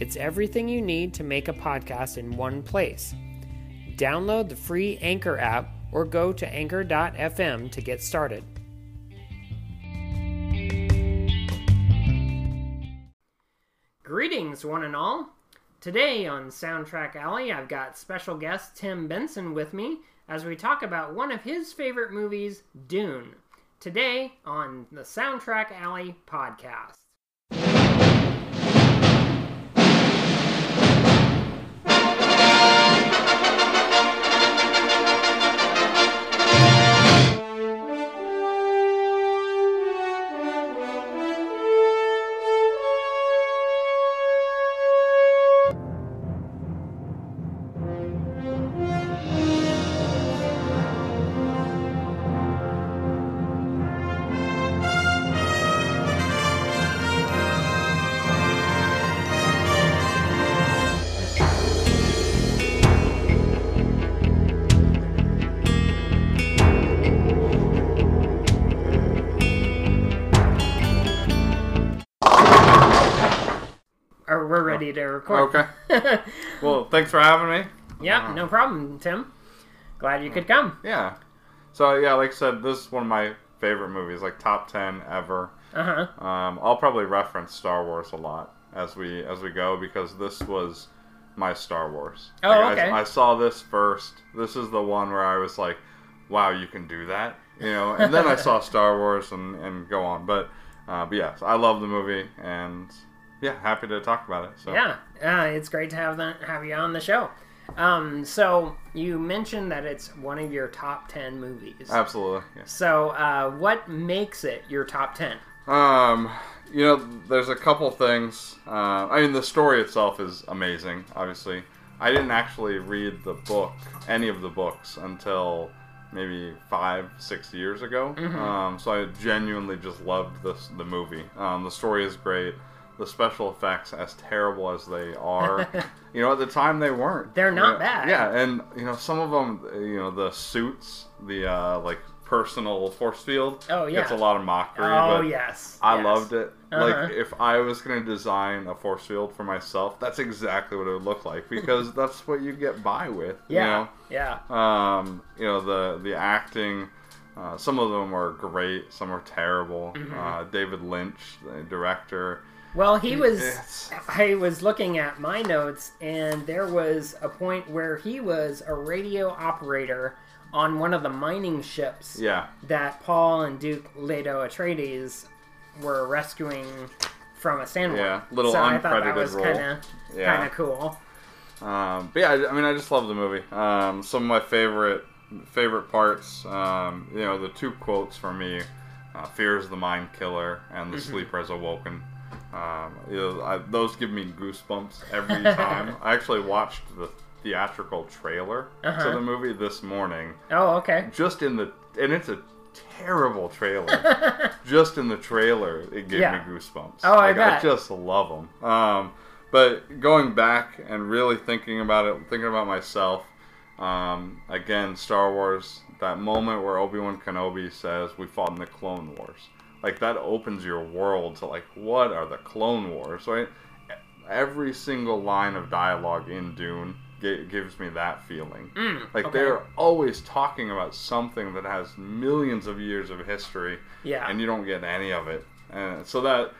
It's everything you need to make a podcast in one place. Download the free Anchor app or go to anchor.fm to get started. Greetings, one and all. Today on Soundtrack Alley, I've got special guest Tim Benson with me as we talk about one of his favorite movies, Dune. Today on the Soundtrack Alley podcast. To record. Okay. well, thanks for having me. Yeah, no problem, Tim. Glad you could come. Yeah. So yeah, like I said, this is one of my favorite movies, like top ten ever. Uh huh. Um, I'll probably reference Star Wars a lot as we as we go because this was my Star Wars. Oh, Like, okay. I, I saw this first. This is the one where I was like, "Wow, you can do that," you know. And then I saw Star Wars and and go on. But uh, but yes, I love the movie and yeah, happy to talk about it. So Yeah, uh, it's great to have the, have you on the show. Um, so you mentioned that it's one of your top ten movies. absolutely. Yes. so uh, what makes it your top ten? Um, you know, there's a couple things. Uh, I mean, the story itself is amazing. Obviously, I didn't actually read the book, any of the books, until maybe five, six years ago. Um, so I genuinely just loved this the movie. Um, the story is great. The special effects, as terrible as they are, you know, at the time they weren't. They're not You know, bad. Yeah, and you know, some of them, you know, the suits, the uh, like personal force field, Oh, yeah. gets a lot of mockery. Oh but yes, I yes. loved it. Uh-huh. Like if I was gonna design a force field for myself, that's exactly what it would look like because that's what you get by with. Yeah, yeah, You know? Um, you know the the acting. Uh, some of them are great. Some are terrible. Mm-hmm. Uh, David Lynch, the director. Well, he was. It's- I was looking at my notes, and there was a point where he was a radio operator on one of the mining ships Yeah, that Paul and Duke Leto Atreides were rescuing from a sandworm. Yeah, little so I thought that was kind of Yeah. kind of cool. Um, but yeah, I, I mean, I just love the movie. Um, some of my favorite favorite parts, um, you know, the two quotes for me: uh, "Fear is the mind killer," and "The sleeper has awoken." Um, you know, I, those give me goosebumps every time. I actually watched the theatrical trailer Uh-huh. to the movie this morning, Oh, okay. just in the and it's a terrible trailer. just in the trailer, it gave Yeah. me goosebumps. Oh, I like, bet. I just love them. Um, but going back and really thinking about it, thinking about myself, um, again, Star Wars, that moment where Obi Wan Kenobi says, "We fought in the Clone Wars." Like that opens your world to like, what are the Clone Wars? Right? Every single line of dialogue in Dune gi- gives me that feeling. Mm, Like okay. they're always talking about something that has millions of years of history, Yeah. and you don't get any of it. And so that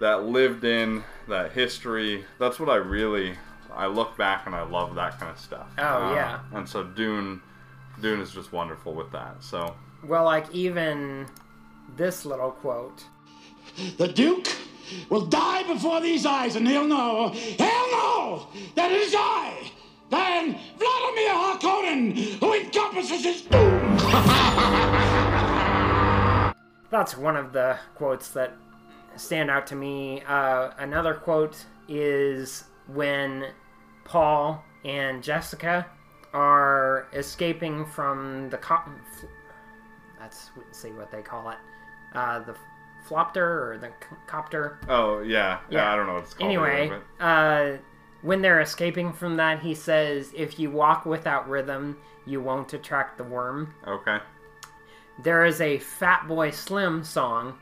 that lived in that history, that's what I really I look back and I love that kind of stuff. Uh, Oh, yeah. And so Dune Dune is just wonderful with that. So Well, like even this little quote. The Duke will die before these eyes, and he'll know, he'll know that it is I, then Vladimir Harkonnen, who encompasses his doom. That's one of the quotes that stand out to me. Uh, another quote is when Paul and Jessica are escaping from the cop. Let's see what they call it. Uh, the flopter or the c- copter. Oh yeah. yeah, Yeah. I don't know what it's called. Anyway, uh, when they're escaping from that, he says, "If you walk without rhythm, you won't attract the worm." okay. There is a Fatboy Slim song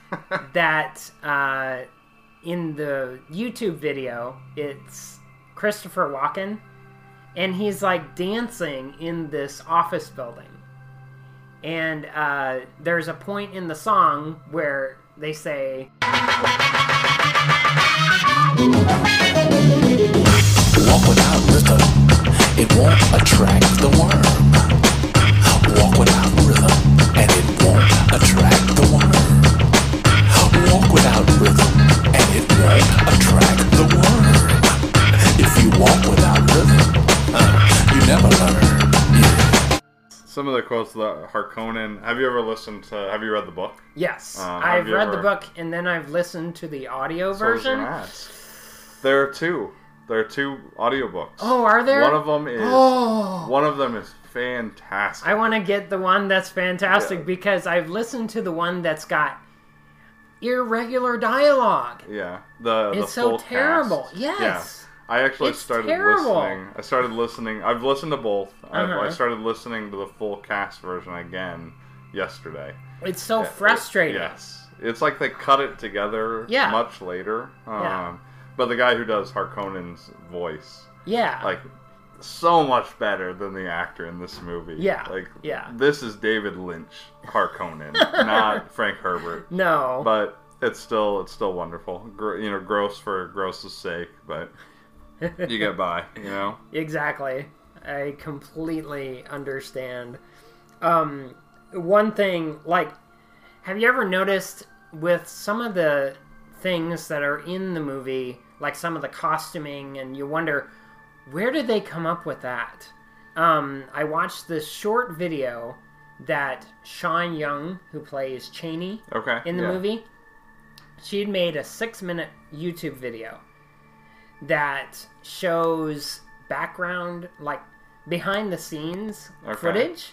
that uh, in the YouTube video, it's Christopher Walken, and he's like dancing in this office building. And uh, there's a point in the song where they say, Walk without rhythm, it won't attract the worm. Walk without rhythm, and it won't attract the worm. Walk without rhythm, and it won't attract the worm. If you walk without rhythm, you never learn. Some of the quotes that Harkonnen. Have you ever listened to? Have you read the book? Yes, Uh, I've read the book and then I've listened to the audio So version. There are two. There are two audiobooks. Oh, are there? One of them is. Oh, One of them is fantastic. I want to get the one that's fantastic Yeah. because I've listened to the one that's got irregular dialogue. yeah, the the It's so terrible. cast. Yes. Yeah. I actually It's started terrible. listening. I started listening. I've listened to both. I've, I Uh-huh. started listening to the full cast version again yesterday. It's so It- frustrating. yes, it's like they cut it together Yeah. much later. Um, Yeah. But the guy who does Harkonnen's voice, Yeah. like, so much better than the actor in this movie. Yeah, Like, yeah. this is David Lynch Harkonnen, not Frank Herbert. no. But it's still it's still wonderful. Gr- you know, gross for gross's sake, but you get by. You know. Exactly. I completely understand. Um, one thing, like, have you ever noticed with some of the things that are in the movie, like some of the costuming, and you wonder, where did they come up with that? Um, I watched this short video that Sean Young, who plays Chani Okay. in the yeah. movie, she'd made a six minute YouTube video that shows background, like behind the scenes Okay. footage,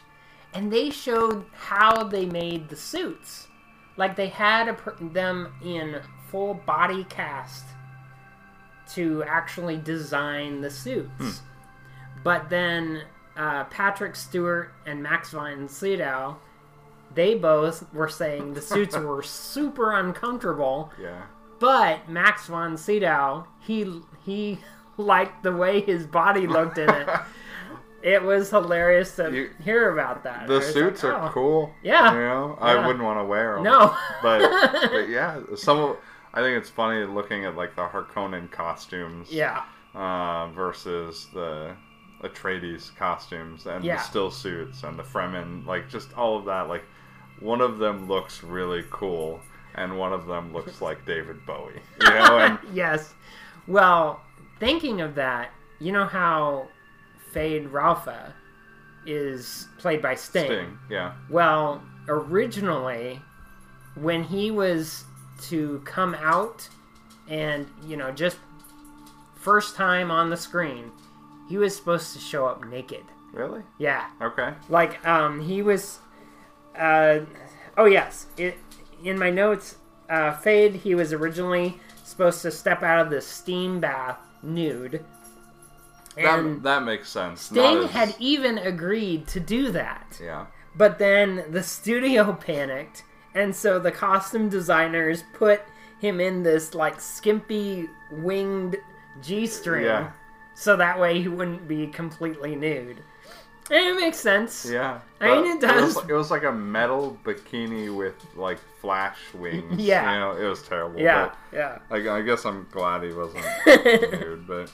and they showed how they made the suits. Like they had a, them in full body cast to actually design the suits. But then uh, Patrick Stewart and Max von Sydow, they both were saying the suits were super uncomfortable. Yeah. But Max von Sydow, he he liked the way his body looked in it. it was hilarious to You- hear about that. The suits like, are "Oh." cool. Yeah. You know, Yeah. I wouldn't want to wear them. No. but, but yeah, some of I think it's funny looking at like the Harkonnen costumes. Yeah. Uh, versus the Atreides costumes and Yeah. the still suits and the Fremen, like just all of that. Like one of them looks really cool, and one of them looks like David Bowie. You know, and yes. Well, thinking of that, you know how Feyd-Rautha is played by Sting. Sting. Yeah. Well, originally, when he was to come out and, you know, just first time on the screen, he was supposed to show up naked. Really? Yeah. Okay. Like, um, he was. Uh, oh, yes. It, in my notes, uh, Feyd, he was originally supposed to step out of the steam bath nude. And that, that makes sense. Sting as- had even agreed to do that. Yeah. But then the studio panicked, and so the costume designers put him in this like skimpy winged G string, Yeah. so that way he wouldn't be completely nude. It makes sense. Yeah. I mean, it But was, does. it was like a metal bikini with like flash wings. Yeah. You know, it was terrible. Yeah, yeah. I, I guess I'm glad he wasn't nude, but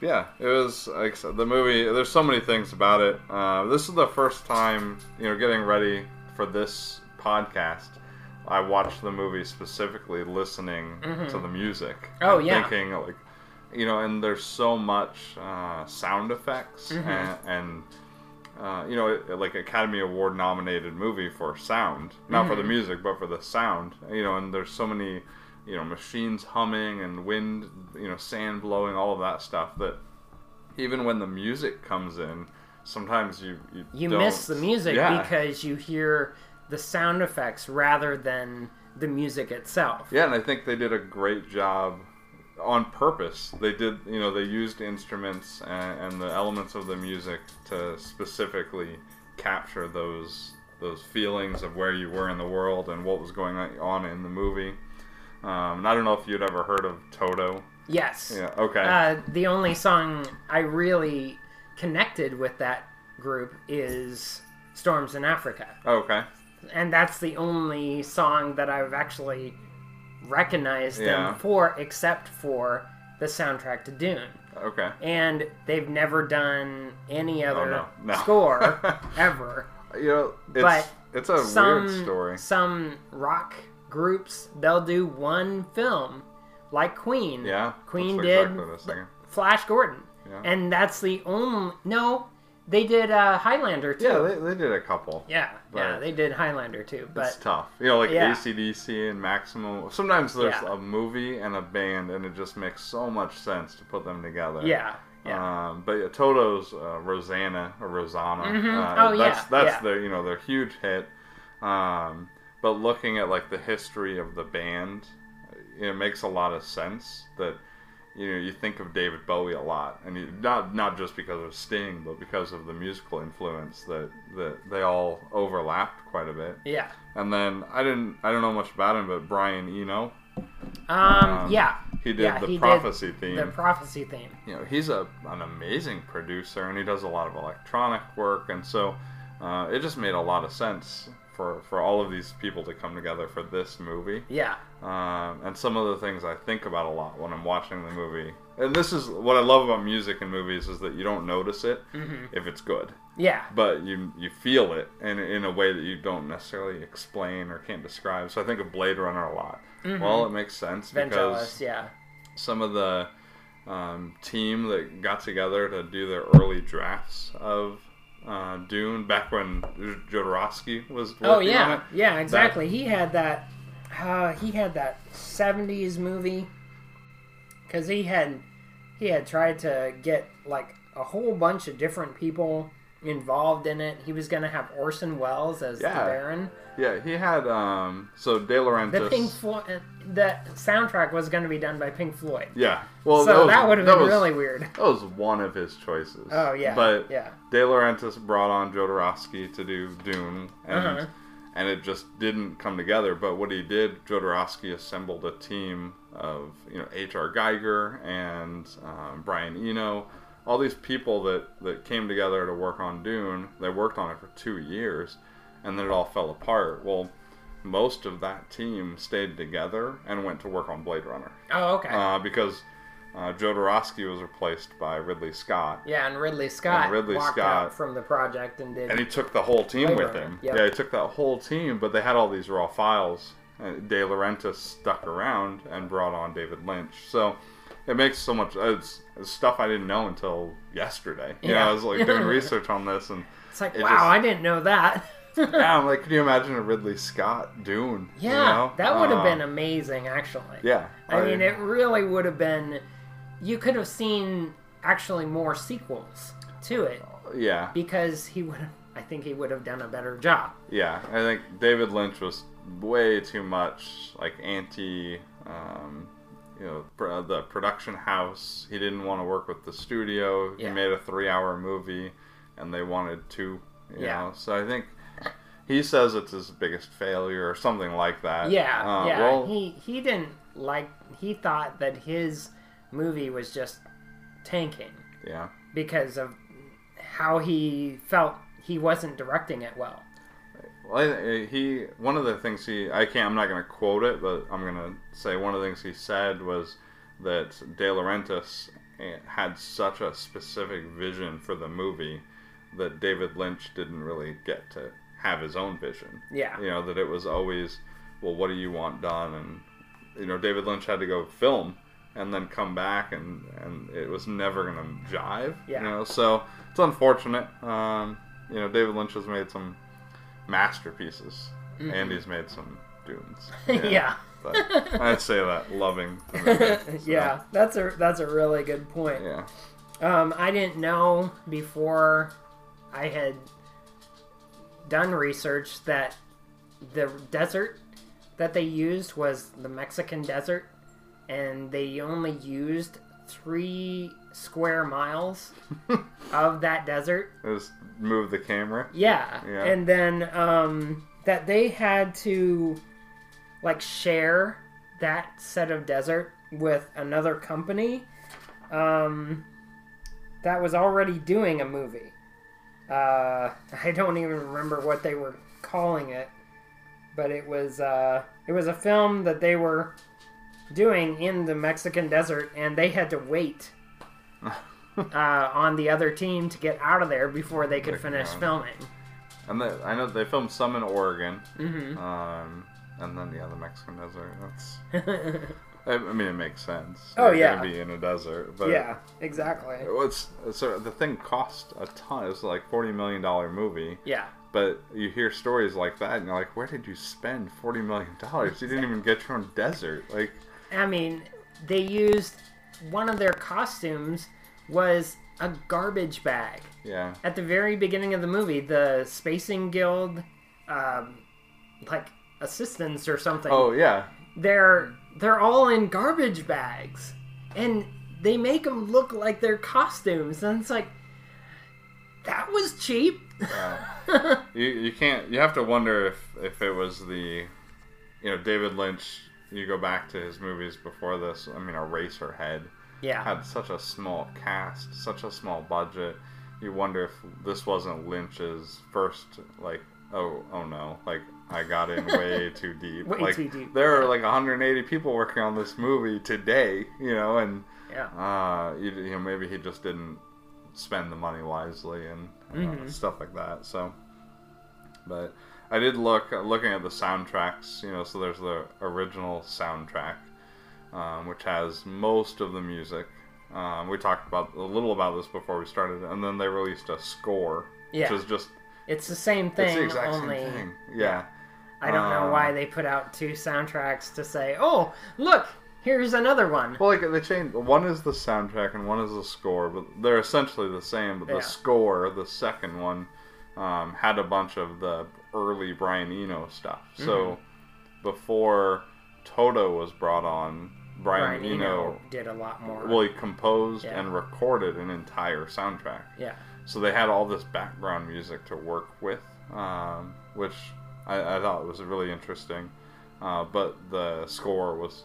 yeah, it was like said, the movie. There's so many things about it. Uh, this is the first time, you know, getting ready for this podcast. I watched the movie specifically listening to the music. Oh, yeah. Thinking like, you know, and there's so much uh, sound effects Mm-hmm. and. and uh, you know, like Academy Award nominated movie for sound, not for the Mm-hmm. music, but for the sound. You know, and there's so many, you know, machines humming and wind, you know, sand blowing, all of that stuff that even when the music comes in, sometimes you you, You miss the music Yeah. because you hear the sound effects rather than the music itself. Yeah, and I think they did a great job on purpose. They did, you know, they used instruments and, and the elements of the music to specifically capture those those feelings of where you were in the world and what was going on in the movie. Um, and I don't know if you'd ever heard of Toto. Yes. Yeah. Okay. Uh, the only song I really connected with that group is Storms in Africa. okay. And that's the only song that I've actually recognized Yeah. them for, except for the soundtrack to Dune. Okay. And they've never done any oh, other Oh, no. No. score ever. You know, it's But it's a some weird story. some rock groups they'll do one film like Queen. Yeah. Queen did exactly what I was thinking. Flash Gordon, Yeah. and that's the only no. They did uh, Highlander too. Yeah, they, they did a couple. yeah, yeah, they did Highlander too. It's tough. You know, like Yeah. ACDC and Maximum. Sometimes there's Yeah. a movie and a band, and it just makes so much sense to put them together. yeah, yeah, Um, but yeah, Toto's uh, Rosanna or Rosanna. Mhm. Uh, Oh, that's, yeah, That's yeah. their you know their huge hit. Um, but looking at like the history of the band, it makes a lot of sense that you know you think of David Bowie a lot, and you, not not just because of Sting, but because of the musical influence that that they all overlapped quite a bit. yeah. And then I didn't I don't know much about him, but Brian Eno, Um, yeah. he did yeah, the he did prophecy theme. The prophecy theme. you know he's a an amazing producer and he does a lot of electronic work and so uh, it just made a lot of sense for for all of these people to come together for this movie. Yeah, um, and some of the things I think about a lot when I'm watching the movie and this is what I love about music and movies is that you don't notice it Mm-hmm. if it's good. Yeah, but you you feel it in, in a way that you don't necessarily explain or can't describe. So I think of Blade Runner a lot. Well it makes sense because Yeah, some of the um, team that got together to do their early drafts of uh, Dune back when Jodorowsky was working Oh on yeah, it. yeah, exactly. he had that. Uh, he had that '70s movie because he had he had tried to get like a whole bunch of different people involved in it. He was going to have Orson Welles as Yeah. the Baron. Yeah, he had um, so De Laurentiis. The. The soundtrack was going to be done by Pink Floyd. Yeah, well, so that would have been was- really weird. That was one of his choices. Oh yeah, but yeah, De Laurentiis brought on Jodorowsky to do Dune, and Uh-huh. and it just didn't come together. But what he did, Jodorowsky assembled a team of you know H.R. Giger and um, Brian Eno, all these people that that came together to work on Dune. They worked on it for two years, and then it all fell apart. Well. Most of that team stayed together and went to work on Blade Runner Oh okay. uh, because uh, Jodorowsky was replaced by Ridley Scott, yeah, and Ridley Scott and Ridley walked Scott- out from the project and did. and he took the whole team Blade with Runner, him. yep. Yeah, he took that whole team, but they had all these raw files. And De Laurentiis stuck around and brought on David Lynch. So it makes so much. It's, it's stuff I didn't know until yesterday. You know, Yeah. I was like doing research on this, and it's like wow, just- I didn't know that. yeah, I'm like, can you imagine a Ridley Scott Dune? you Yeah, know? that would have Uh, been amazing, actually. Yeah, I mean, it really would have been. You could have seen actually more sequels to it Yeah, because he would have. I think he would have done a better job. Yeah, I think David Lynch was way too much like anti, um, you know, the production house. He didn't want to work with the studio. He made a three-hour movie, and they wanted two. You Yeah. know, so I think he says it's his biggest failure or something like that. Yeah, Uh, yeah. Well, he he didn't like. He thought that his movie was just tanking yeah, because of how he felt he wasn't directing it well. Well, he one of the things he I can't I'm not going to quote it, but I'm going to say one of the things he said was that De Laurentiis eh, had such a specific vision for the movie that David Lynch didn't really get to have his own vision. Yeah. You know that it was always, well, what do you want done? And you know David Lynch had to go film and then come back, and and it was never going to jive. Yeah. You know, so it's unfortunate. Um, you know, David Lynch has made some masterpieces. and he's made some dunes. Mm-hmm. Yeah. But I'd say that loving. movie, so, yeah, that's a that's a really good point. Yeah. Um, I didn't know before I had done research that the desert that they used was the Mexican desert, and they only used three square miles of that desert. Just move the camera. Yeah. Yeah. And then um, that they had to like share that set of desert with another company um, that was already doing a movie. Uh, I don't even remember what they were calling it, but it was uh, it was a film that they were doing in the Mexican desert, and they had to wait uh, on the other team to get out of there before they could finish um, filming. And they, I know they filmed some in Oregon. Mm-hmm. Um, and then yeah, the Mexican desert. That's. I, mean, it makes sense. Oh, You're yeah. Gonna be in a desert, but yeah, exactly. What's so the thing cost a ton. It's like forty million dollar movie, Yeah, but you hear stories like that, and you're like, where did you spend forty million dollars? You didn't even get your own desert. Like, I mean, they used one of their costumes was a garbage bag yeah, at the very beginning of the movie. The Spacing Guild, um, like assistants or something. oh yeah, they're they're all in garbage bags, and they make them look like they're costumes, and it's like that was cheap. you you can't. You have to wonder if if it was the, you know, David Lynch. You go back to his movies before this. I mean, Eraserhead Yeah, had such a small cast, such a small budget. You wonder if this wasn't Lynch's first, like, oh, oh no, like I got in way too deep. Way like, too deep, There are like 180 people working on this movie today, you know, and yeah. uh, you, you know maybe he just didn't spend the money wisely and uh, Mm-hmm. stuff like that. So, but I did look looking at the soundtracks. You know, so there's the original soundtrack, um, which has most of the music. Um, we talked about a little about this before we started, and then they released a score, Yeah. which is just It's the same thing, it's the exact only same thing. Yeah. I don't know why they put out two soundtracks to say, "Oh, look, here's another one." Well, like they changed. One is the soundtrack and one is the score, but they're essentially the same. But the Yeah. score, the second one, um, had a bunch of the early Brian Eno stuff. So Mm-hmm. before Toto was brought on, Brian, Brian Eno, Eno did a lot more. well, he composed Yeah. and recorded an entire soundtrack. yeah, So they had all this background music to work with, um, which I, I thought it was really interesting. Uh, but the score was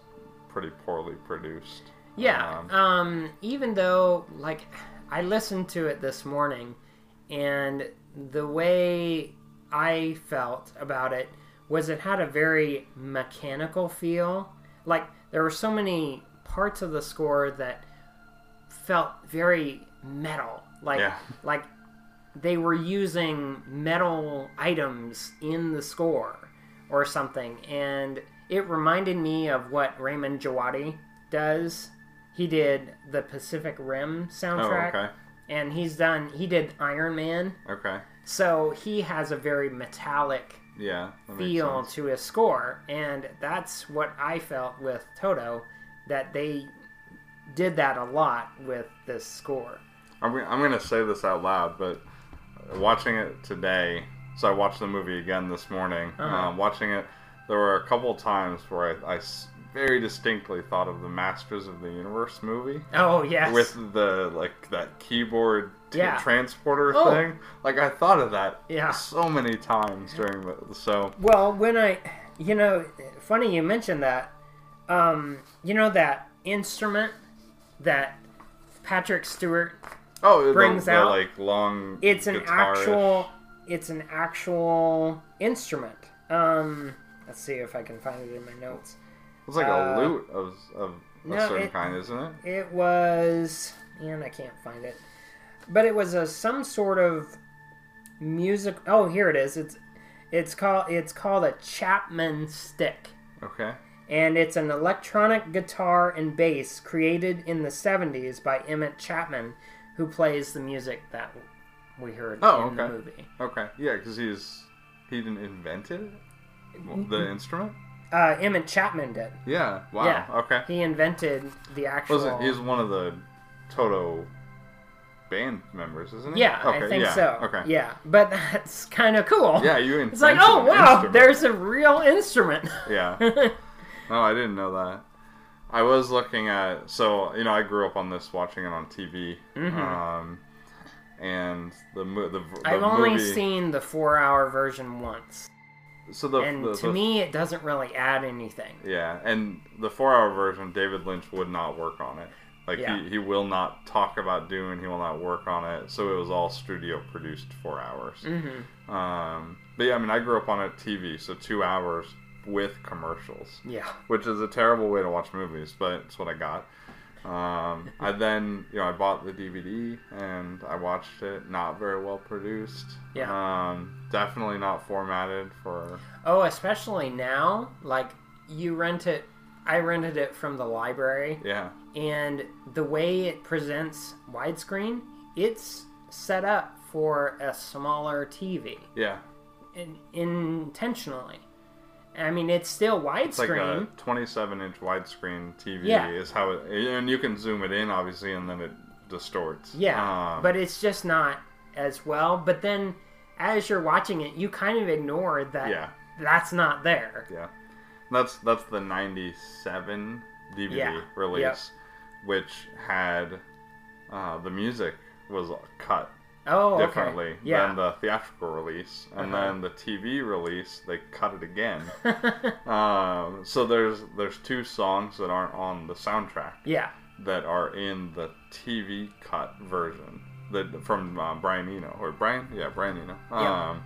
pretty poorly produced. yeah. Um, Um, even though, like, I listened to it this morning, and the way I felt about it was it had a very mechanical feel. Like there were so many parts of the score that felt very metal. Like Yeah. like they were using metal items in the score or something and it reminded me of what Ramin Djawadi does. He did the Pacific Rim Oh, soundtrack okay. and he's done he did Iron Man. Okay. So he has a very metallic Yeah. feel to his score and that's what I felt with Toto that they did that a lot with this score. I'm, I'm going to say this out loud, but watching it today, so I watched the movie again this morning. Uh-huh. Um, watching it, there were a couple times where I very distinctly thought of the Masters of the Universe movie. Oh yes. with the like that keyboard t- Yeah. transporter Oh. thing. Like I thought of that Yeah. so many times during the so Well, when I, you know, funny you mentioned that. Um, you know that instrument that Patrick Stewart. Oh the- Brings the, out- like long It's an actual. It's an actual instrument. Um, let's see if I can find it in my notes. it's like uh, a lute of of a no, certain it- kind, isn't it? It was, and I can't find it, but it was a some sort of music. Oh, here it is. It's it's called it's called a Chapman stick. Okay. and it's an electronic guitar and bass created in the 70s by Emmett Chapman, who plays the music that we heard Oh, in the okay. movie. Okay. Yeah, because he's he didn't invent it. Mm-hmm. The instrument. Uh, Emmett Chapman did. Yeah. Wow. Yeah. Okay. He invented the actual. Wasn't he's one of the Toto band members, isn't he? Yeah, Okay, I think yeah, so. Okay. Yeah, but that's kind of cool. Yeah, you It's like, oh wow, instrument. there's a real instrument. Yeah. Oh, I didn't know that. I was looking at so you know I grew up on this watching it on TV, um, and the mo- the, the Mm-hmm. I've only seen the four-hour version once, so the, and the, to me, it doesn't really add anything. yeah, and the four hour version, David Lynch would not work on it. Like Yeah. he, he will not talk about Dune. He will not work on it. So it was all studio produced four hours. Mm-hmm. Um, but yeah, I mean I grew up on it TV, so two hours with commercials. Yeah. which is a terrible way to watch movies, but it's what I got. Um, I then, you know, I bought the DVD and I watched it. Not very well produced. Yeah. Um, definitely not formatted for. Oh, especially now, like you rent it. I rented it from the library, Yeah. and the way it presents widescreen, it's set up for a smaller TV, Yeah. in, intentionally. I mean, it's still widescreen. It's like a 27 inch widescreen TV Yeah. is how it, and you can zoom it in obviously, and then it distorts. yeah, Um, but it's just not as well. But then, as you're watching it, you kind of ignore that yeah, that's not there. yeah. That's that's the 97 DVD Yeah. release, Yep. which had uh, the music was cut Oh, okay. differently Yeah. than the theatrical release, and Uh-huh. then the TV release they cut it again. um, so there's there's two songs that aren't on the soundtrack yeah. that are in the TV cut version that from uh, Brian Eno or Brian yeah Brian Eno. Yeah. Um,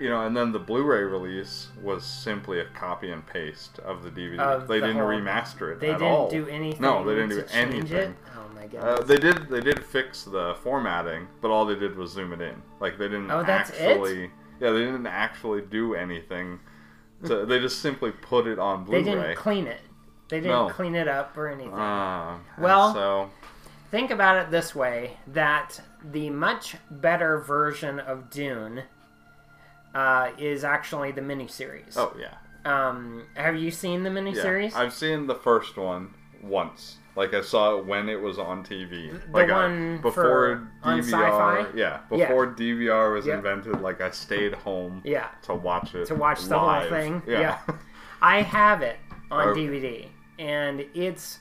you know, and then the Blu-ray release was simply a copy and paste of the DVD. Of they the didn't whole- remaster it They didn't all. do anything. No, they didn't do anything. It? Oh my. Uh, they did. They did fix the formatting, but all they did was zoom it in. Like they didn't Oh, that's it? actually. Yeah, they didn't actually do anything. To, they just simply put it on Blu-ray. They didn't clean it. They didn't No. clean it up or anything. And Well- so Think about it this way: that the much better version of Dune uh, is actually the miniseries. oh yeah, Um, have you seen the miniseries? yeah. miniseries? I've seen the first one once. Like I saw it when it was on TV. The like I- before for- DVR. Yeah, Yeah. before DVR was Yeah. invented. Like I stayed home. Yeah. To watch it. To watch the whole thing. Yeah. I have it on Okay. DVD, and it's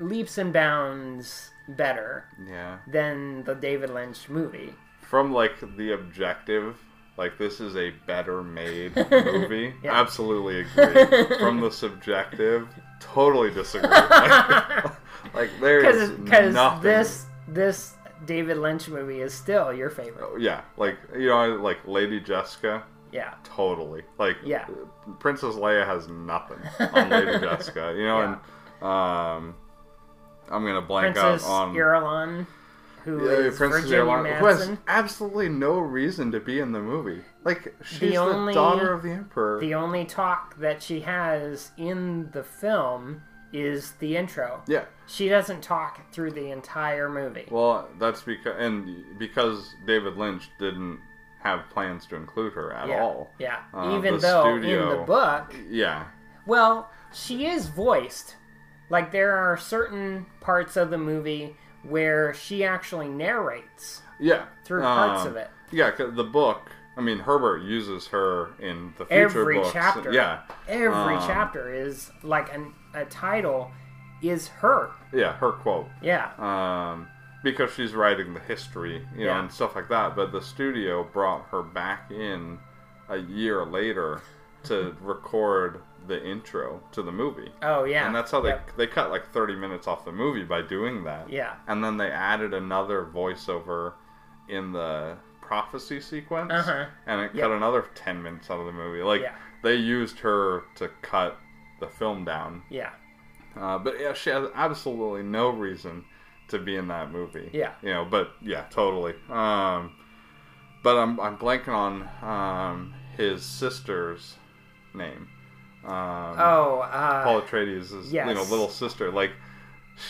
leaps and bounds better yeah. than the David Lynch movie. from like the objective like this is a better made movie Yeah. absolutely agree from the subjective totally disagree like, like there is Because this this David Lynch movie is still your favorite. yeah like you know like lady jessica Yeah. totally like Yeah. princess leia has nothing on lady jessica you know Yeah. and um i'm gonna blank Princess out on Irulan, who Yeah, is Princess Virginia Irulan, who has absolutely no reason to be in the movie. Like she's the, only- daughter of the emperor. The only talk that she has in the film is the intro. yeah. She doesn't talk through the entire movie. Well, that's because and because David Lynch didn't have plans to include her at yeah. all. Yeah. Uh, Even the though in the book, Yeah. well, she is voiced. Like there are certain parts of the movie where she actually narrates Yeah. through parts Um, of it. Yeah, 'cause the book. I mean, Herbert uses her in the future Every books. chapter. Yeah. Every um, chapter is like an, a title is her. Yeah, her quote. Yeah. um, because she's writing the history, you know, Yeah. and stuff like that. But the studio brought her back in a year later to record the intro to the movie, Oh yeah. and that's how they Yep. they cut like thirty minutes off the movie by doing that. Yeah. and then they added another voiceover in the prophecy sequence, Uh-huh. and it Yep. cut another ten minutes out of the movie. Like Yeah. they used her to cut the film down. Yeah. Uh, but yeah, she has absolutely no reason to be in that movie. Yeah. You know, but yeah, totally. Um, but I'm I'm blanking on um, his sister's name. Um, Oh, uh, Paul Atreides' you know little sister. Like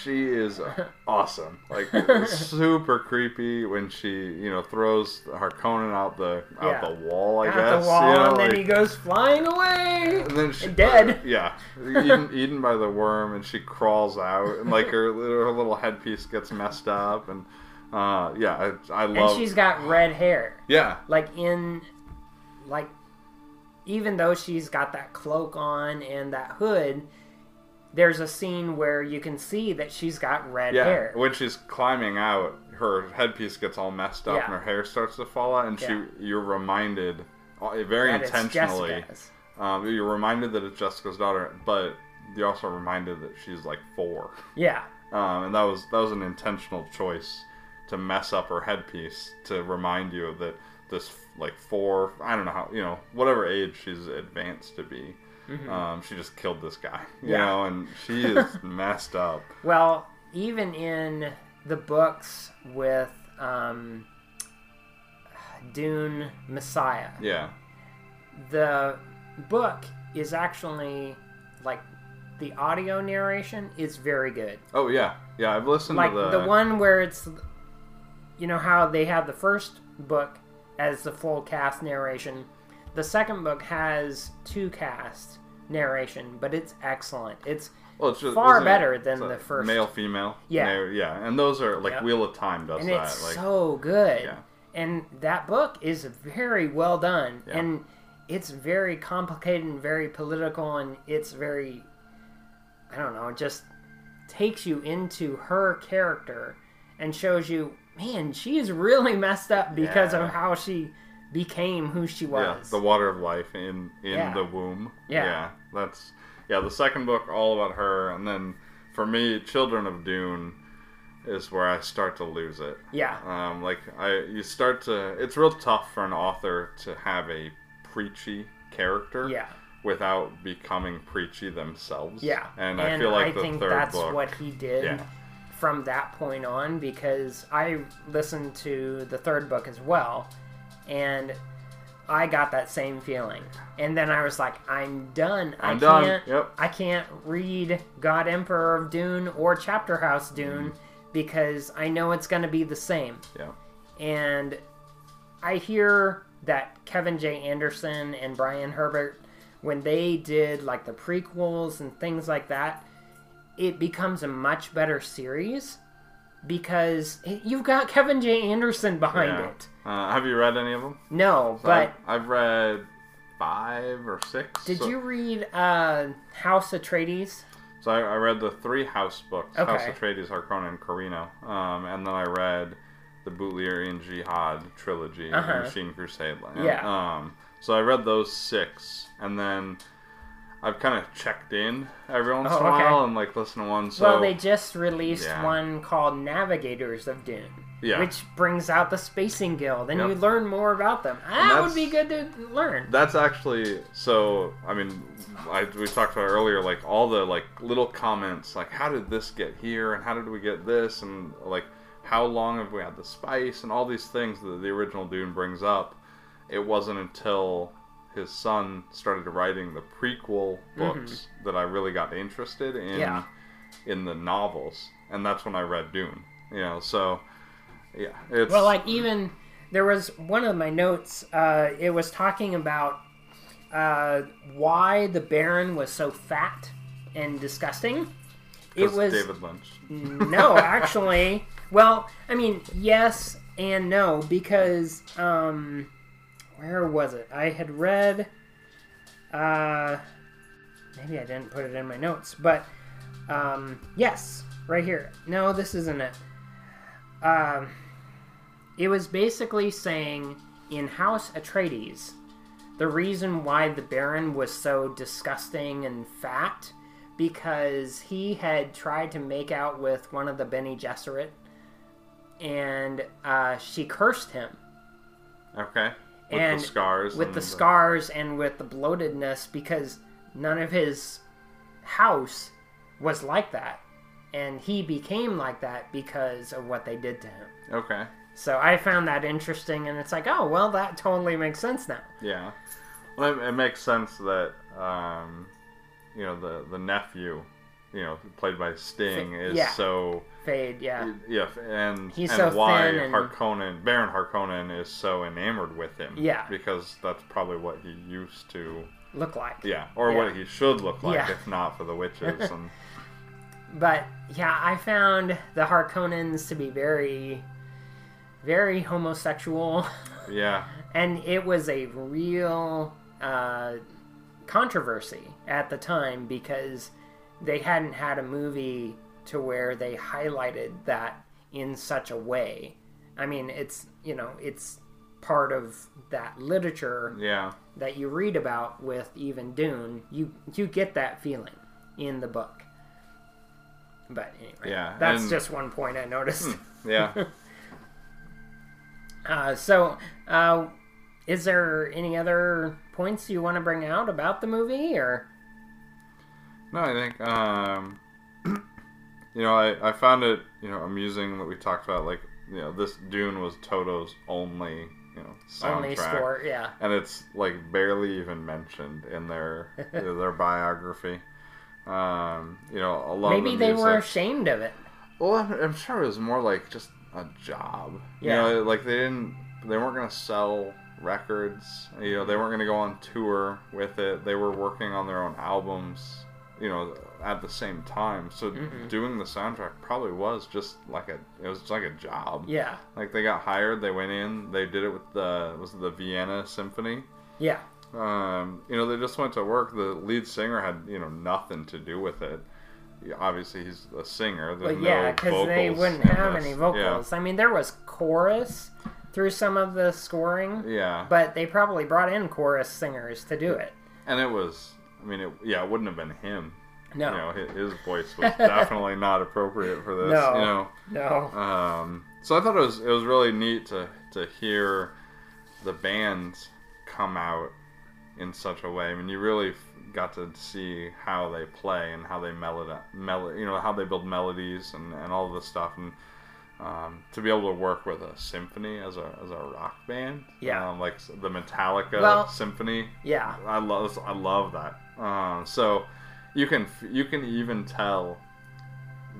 she is awesome. Like super creepy when she, you know, throws Harkonnen out the out the wall. I Out guess. the wall, you know, and then he goes flying away. and then she, dead. yeah, eaten, eaten by the worm, and she crawls out, and like her her little headpiece gets messed up, and uh, yeah, I, I love. and she's got red hair. yeah, like in like even though she's got that cloak on and that hood there's a scene where you can see that she's got red yeah. hair When she's climbing out, her headpiece gets all messed up, Yeah. and her hair starts to fall out, and Yeah. she you're reminded uh, very That intentionally. Um, you're reminded that it's Jessica's daughter, but you're also reminded that she's like four, yeah um, and that was that was an intentional choice to mess up her headpiece to remind you that this like four, I don't know how you know whatever age she's advanced to be, um, she just killed this guy, you Mm-hmm. Yeah. know, and she is messed up. well even in the books with um, dune messiah Yeah, the book is actually like the audio narration is very good oh yeah, yeah. I've listened like to the, the one where it's you know how they have the first book as the full cast narration the second book has two cast narration but it's excellent it's well, it's just, far isn't it- better than the first- male female. Yeah. Yeah, and those are like Yep. Wheel of Time does and that. it's like so good Yeah. and that book is very well done Yeah. and it's very complicated and very political and it's very i don't know it just takes you into her character and shows you man she is really messed up because Yeah. of how she became who she was. Yeah, the water of life in in Yeah. the womb. Yeah. that's yeah. The second book all about her, and then for me, Children of Dune is where I start to lose it. yeah Um, like I, you start to. It's real tough for an author to have a preachy character. yeah Without becoming preachy themselves. yeah and, I feel like the think third that's book. what he did Yeah. From that point on because I listened to the third book as well, and I got that same feeling. And then I was like, I'm done. I I'm done. can't. Yep. I can't read God Emperor of Dune or Chapter House Dune mm-hmm. because I know it's going to be the same. Yeah. And I hear that Kevin J. Anderson and Brian Herbert, when they did like the prequels and things like that, it becomes a much better series because you've got Kevin J. Anderson behind yeah. it. Uh, have you read any of them? No, but I've, I've read five or six. did so- you read uh, House Atreides? So I, I read the three House books: House Okay. Atreides, Harkonnen, and Corrino. Um, and then I read the Butlerian Jihad trilogy, Uh-huh. Machine Crusade. Yeah. Um, so I read those six, and then I've kind of checked in every once Oh, in a oh, okay. while and like listen to one. So well, they just released Yeah. one called Navigators of Dune, Yeah. which brings out the Spacing Guild, and Yep. you learn more about them. That would be good to learn. That's actually so. I mean, I, we talked about earlier, like all the like little comments, like how did this get here, and how did we get this, and like how long have we had the spice, and all these things that the original Dune brings up. It wasn't until his son started writing the prequel books that I really got interested in Mm-hmm. Yeah. in the novels, and that's when I read Dune. You know, so yeah, it's Well, like even there was one of my notes. Uh, it was talking about uh, why the Baron was so fat and disgusting. It was David Lynch. no, actually. Well, I mean, yes and no because um, where was it? I had read. Uh, maybe I didn't put it in my notes, but um, yes, right here. No, this isn't it. Um, it was basically saying in House Atreides, the reason why the Baron was so disgusting and fat because he had tried to make out with one of the Bene Gesserit, and uh, she cursed him Okay. With and the scars. with and the scars and with the bloatedness because none of his house was like that and he became like that because of what they did to him Okay. so i found that interesting and it's like oh well that totally makes sense now Yeah. Well, it, it makes sense that um, you know the the nephew you know, played by Sting, is yeah. so Feyd, yeah. yeah, and He's and so why thin and- Harkonnen, Baron Harkonnen, is so enamored with him. Yeah. because that's probably what he used to. Look like. Yeah, or what he should look like Yeah. if not for the witches. and But yeah, I found the Harkonnens to be very, very homosexual, yeah, and it was a real uh, controversy at the time because they hadn't had a movie to where they highlighted that in such a way. I mean, it's you know, it's part of that literature yeah, that you read about with even Dune, you you get that feeling in the book. But anyway, Yeah, that's and- just one point I noticed. yeah. Uh, so, uh, is there any other points you want to bring out about the movie, or No, I think um, you know I, I found it you know amusing that we talked about like you know this Dune was Toto's only you know soundtrack, only score? Yeah, and it's like barely even mentioned in their their biography. Um, you know, a lot maybe of the they were ashamed of it. Well, I'm, I'm sure it was more like just a job. Yeah. You know, like they didn't, they weren't gonna sell records. You know, they weren't gonna go on tour with it. They were working on their own albums. You know, at the same time. So doing the soundtrack probably was just like a, it was just like a job. Yeah, Like they got hired, they went in, they did it with the was it the Vienna Symphony. yeah, Um, you know, they just went to work. The lead singer had you know nothing to do with it. Yeah, Obviously, he's a singer. There's but yeah, no because they wouldn't have this. any Yeah. vocals. I mean, there was chorus through some of the scoring, Yeah, but they probably brought in chorus singers to do it. and it was. I mean, it, yeah, it wouldn't have been him. No, You know, his, voice was definitely not appropriate for this. No. You know, no, um, so I thought it was it was really neat to to hear the band come out in such a way. I mean, you really got to see how they play and how they melody, mel- you know, how they build melodies and, and all of this stuff, and um, to be able to work with a symphony as a as a rock band, Yeah. um, like the Metallica Well- symphony. yeah, I love I love that. Um, so you can you can even tell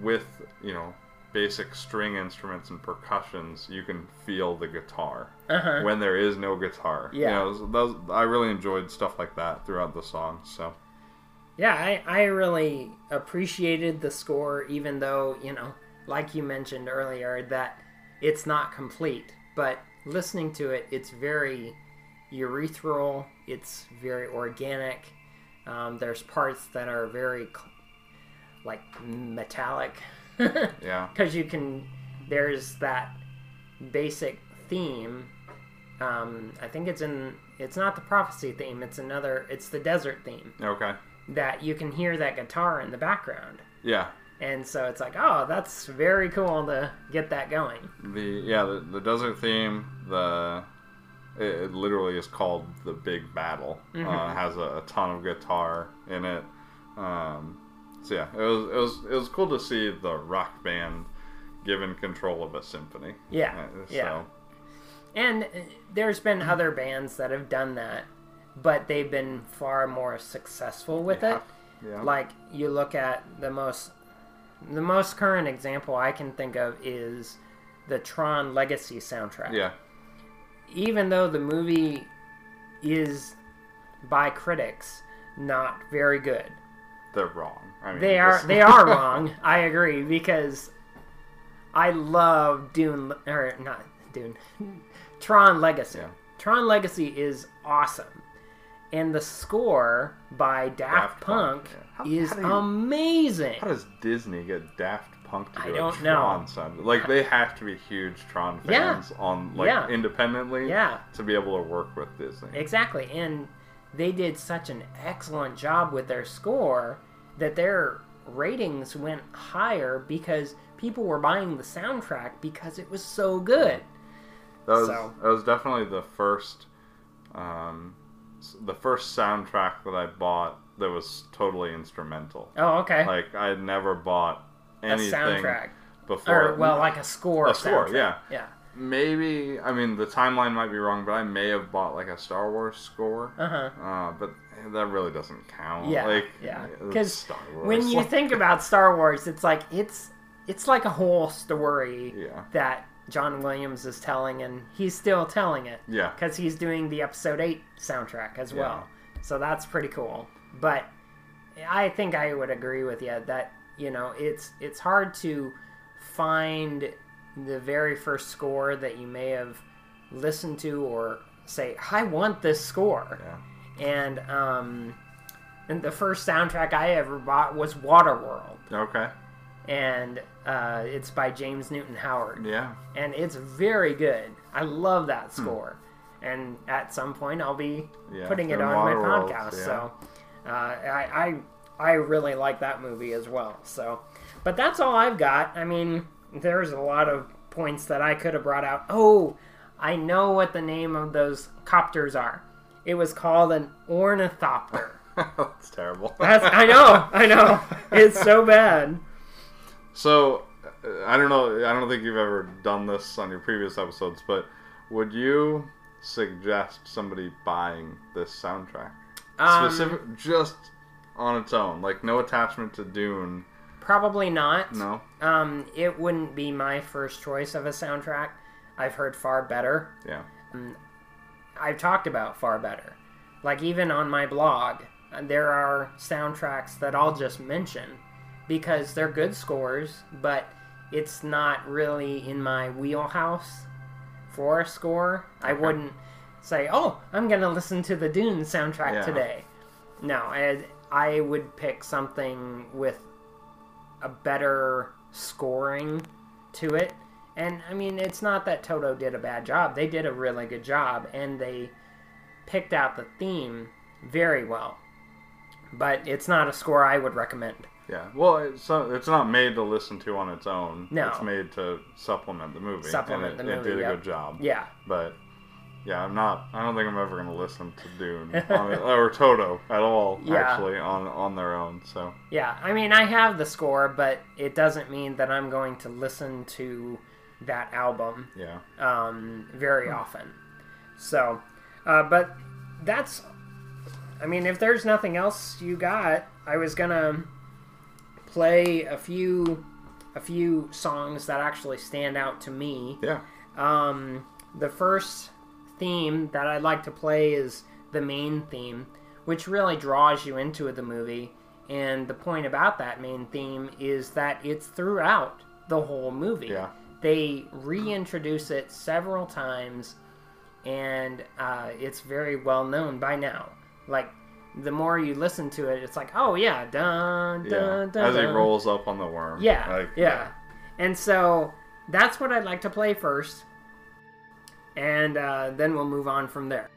with you know basic string instruments and percussions, you can feel the guitar uh-huh. when there is no guitar. You Yeah. know, so those, I really enjoyed stuff like that throughout the song. So Yeah, I, I really appreciated the score, even though, you know, like you mentioned earlier, that it's not complete. But listening to it, it's very urethral, it's very organic. Um, there's parts that are very, cl- like, metallic. yeah, Because you can, there's that basic theme. Um, I think it's in, it's not the prophecy theme, it's another, it's the desert theme okay, that you can hear that guitar in the background. yeah. And so it's like, oh, that's very cool to get that going. The yeah the, the desert theme the it, it literally is called the Big Battle. Mm-hmm. Uh, has a, a ton of guitar in it. Um, so yeah, it was it was it was cool to see the rock band given control of a symphony. Yeah, Uh, yeah. And uh, there's been Mm-hmm. other bands that have done that, but they've been far more successful with Yeah. it. Yeah. Like you look at the most the most current example I can think of is the Tron Legacy soundtrack. yeah, Even though the movie is by critics not very good. they're wrong. I mean, They are they are wrong. I agree because I love Dune or not Dune. Tron Legacy. Yeah. Tron Legacy is awesome. And the score by Daft, Daft Punk, Punk, yeah. How- is how you- amazing. How does Disney get Daft Punk to I do a don't know. Tron sound? Like they have to be huge Tron Yeah. fans on like Yeah. independently Yeah. to be able to work with Disney. Exactly. And they did such an excellent job with their score that their ratings went higher because people were buying the soundtrack because it was so good. That was So- that was definitely the first, um, s- the first soundtrack that I bought that was totally instrumental. Oh, okay. Like I had never bought a anything soundtrack. before. Or, well, like a score. A score, soundtrack. yeah. Yeah. maybe I mean the timeline might be wrong, but I may have bought like a Star Wars score. Uh huh. Uh, but that really doesn't count. Yeah, like, yeah. Because when you think about Star Wars, it's like it's it's like a whole story Yeah. that John Williams is telling, and he's still telling it. Yeah. because he's doing the Episode Eight soundtrack as Yeah. well. So that's pretty cool. But I think I would agree with you that you know it's it's hard to find the very first score that you may have listened to or say I want this score yeah. and um, and the first soundtrack I ever bought was Waterworld, Okay. and uh, it's by James Newton Howard, Yeah. and it's very good. I love that Hmm. score, and at some point I'll be Yeah, putting it on my podcast. yeah. So uh, I, I I really like that movie as well. So, but that's all I've got. I mean, there's a lot of points that I could have brought out. Oh, I know what the name of those copters are. It was called an ornithopter. That's terrible. That's I know, I know. It's so bad. So, uh, I don't know. I don't think you've ever done this on your previous episodes, but would you suggest somebody buying this soundtrack? Um, Specific, just on its own, like no attachment to Dune. Probably not. No. Um, it wouldn't be my first choice of a soundtrack. I've heard far better. Yeah. I've talked about far better. Like even on my blog, uh, there are soundtracks that I'll just mention because they're good scores, but it's not really in my wheelhouse for a score. I wouldn't say, "Oh, I'm going to listen to the Dune soundtrack Yeah. today." No, I, I would pick something with a better scoring to it. And I mean, it's not that Toto did a bad job. They did a really good job and they picked out the theme very well. But it's not a score I would recommend. Yeah. Well, it's not, it's not made to listen to on its own. No. It's made to supplement the movie. Supplement and the it, movie, It did a yep. good job. Yeah. But yeah, I'm not. I don't think I'm ever going to listen to Dune on, or Toto at all. Yeah. Actually, on on their own. So Yeah. I mean, I have the score, but it doesn't mean that I'm going to listen to that album yeah. um, very often. So, uh, but that's. I mean, if there's nothing else you got, I was gonna play a few, a few songs that actually stand out to me. Yeah. Um, the first theme that I'd like to play is the main theme, which really draws you into the movie. And the point about that main theme is that it's throughout the whole movie. Yeah. They reintroduce it several times, and uh, it's very well known by now. Like, the more you listen to it, it's like, oh yeah, dun Yeah. dun dun. As he dun. rolls up on the worm. Yeah, Like, yeah. And so that's what I'd like to play first, and uh, then we'll move on from there.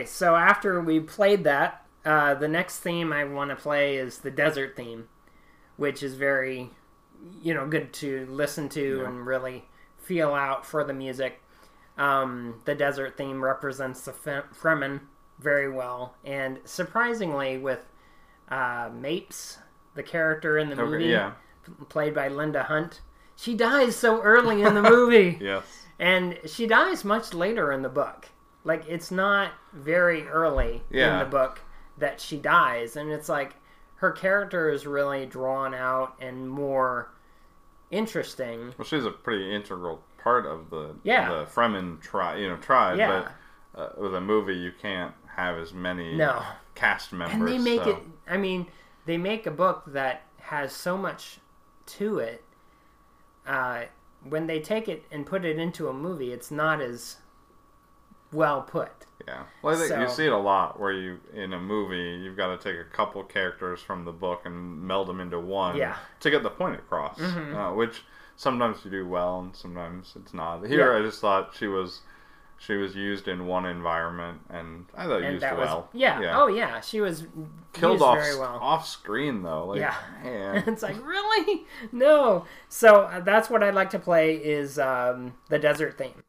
Okay, so after we played that, uh, the next theme I want to play is the desert theme, which is very, you know, good to listen to and really feel out for the music. Um, the desert theme represents the Fremen very well, and surprisingly, with uh, Mapes, the character in the Okay, movie, yeah. played by Linda Hunt, she dies so early in the movie. Yes. And she dies much later in the book. Like it's not very early in the book that she dies, and it's like her character is really drawn out and more interesting. Well, she's a pretty integral part of the Yeah. the Fremen tribe, you know, tribe. Yeah. But uh, with a movie, you can't have as many No. cast members. And they make so- it. I mean, they make a book that has so much to it. Uh, when they take it and put it into a movie, it's not as well put. Yeah. Well, I think you see it a lot where you in a movie you've got to take a couple characters from the book and meld them into one Yeah. Mm-hmm. to get the point across, uh, which sometimes you do well and sometimes it's not. Here, Yeah. I just thought she was she was used in one environment and I thought And used that was well. yeah. Oh yeah, she was Killed off well. off screen though. Like, Yeah. man. it's like really no. So uh, that's what I'd like to play is um, the desert theme.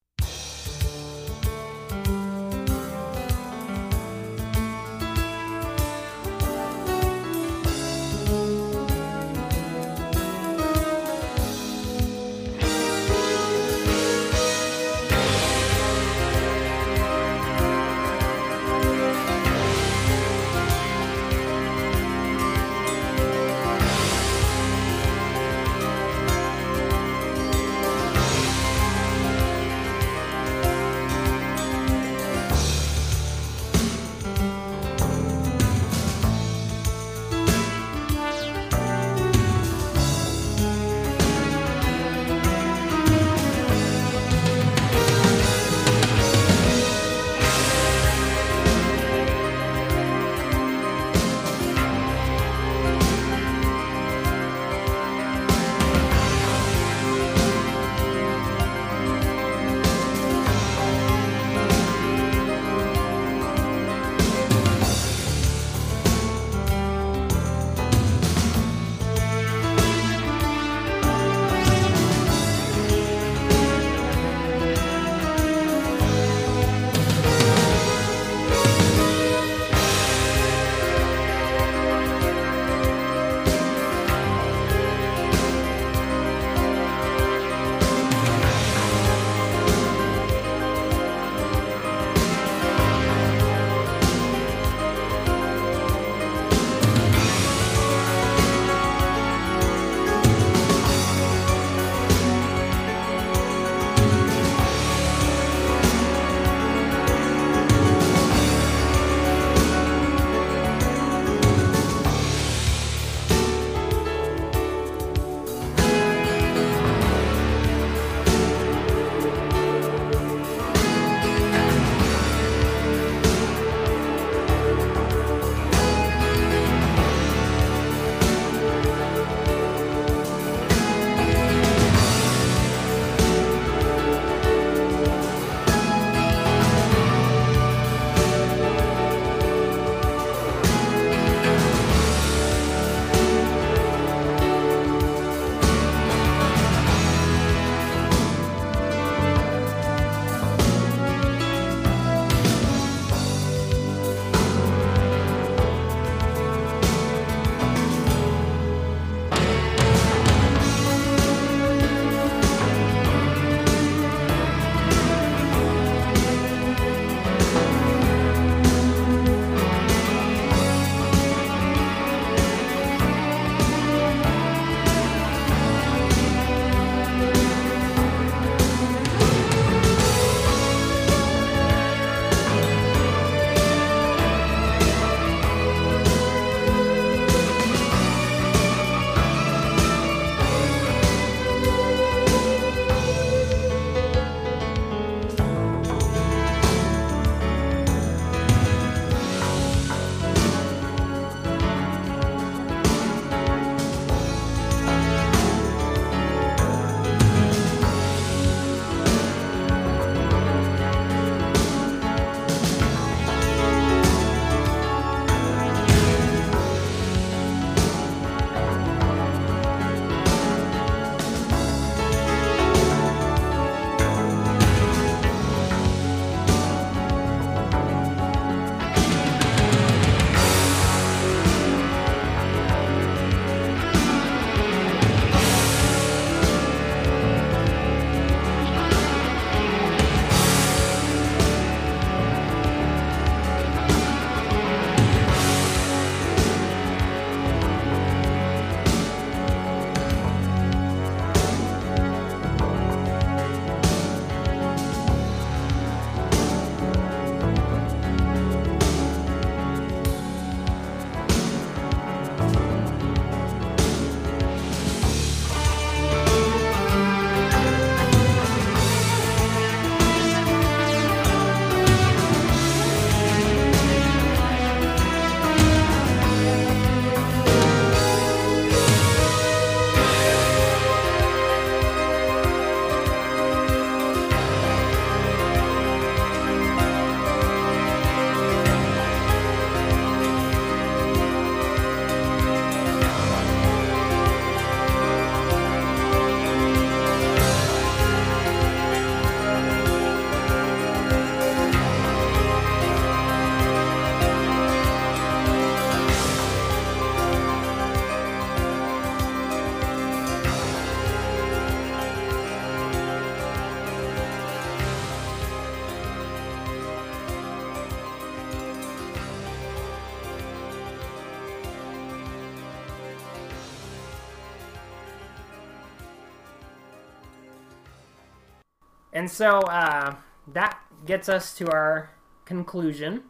And so uh, that gets us to our conclusion.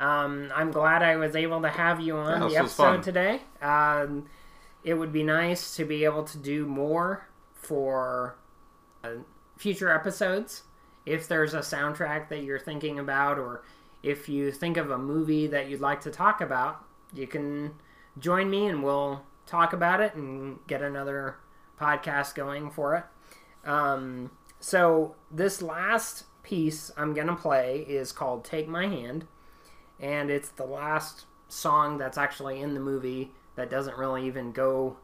Um, I'm glad I was able to have you on Yeah, the episode today. Um, it would be nice to be able to do more for uh, future episodes. If there's a soundtrack that you're thinking about, or if you think of a movie that you'd like to talk about, you can join me and we'll talk about it and get another podcast going for it. Um, so, this last piece I'm going to play is called Take My Hand, and it's the last song that's actually in the movie that doesn't really even go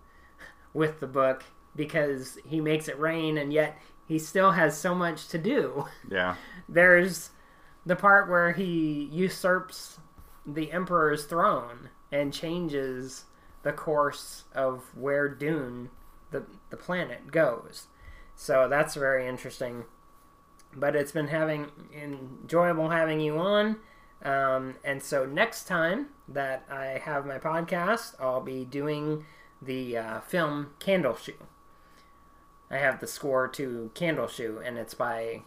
with the book because he makes it rain and yet he still has so much to do. Yeah. There's the part where he usurps the emperor's throne and changes the course of where Dune, the the planet, goes. So that's very interesting. But it's been having enjoyable having you on. Um, and so next time that I have my podcast, I'll be doing the uh, film Candle Shoe. I have the score to Candle Shoe, and it's by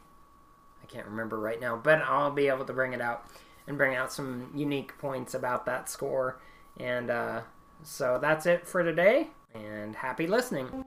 I can't remember right now, but I'll be able to bring it out and bring out some unique points about that score. And uh, so that's it for today, and happy listening.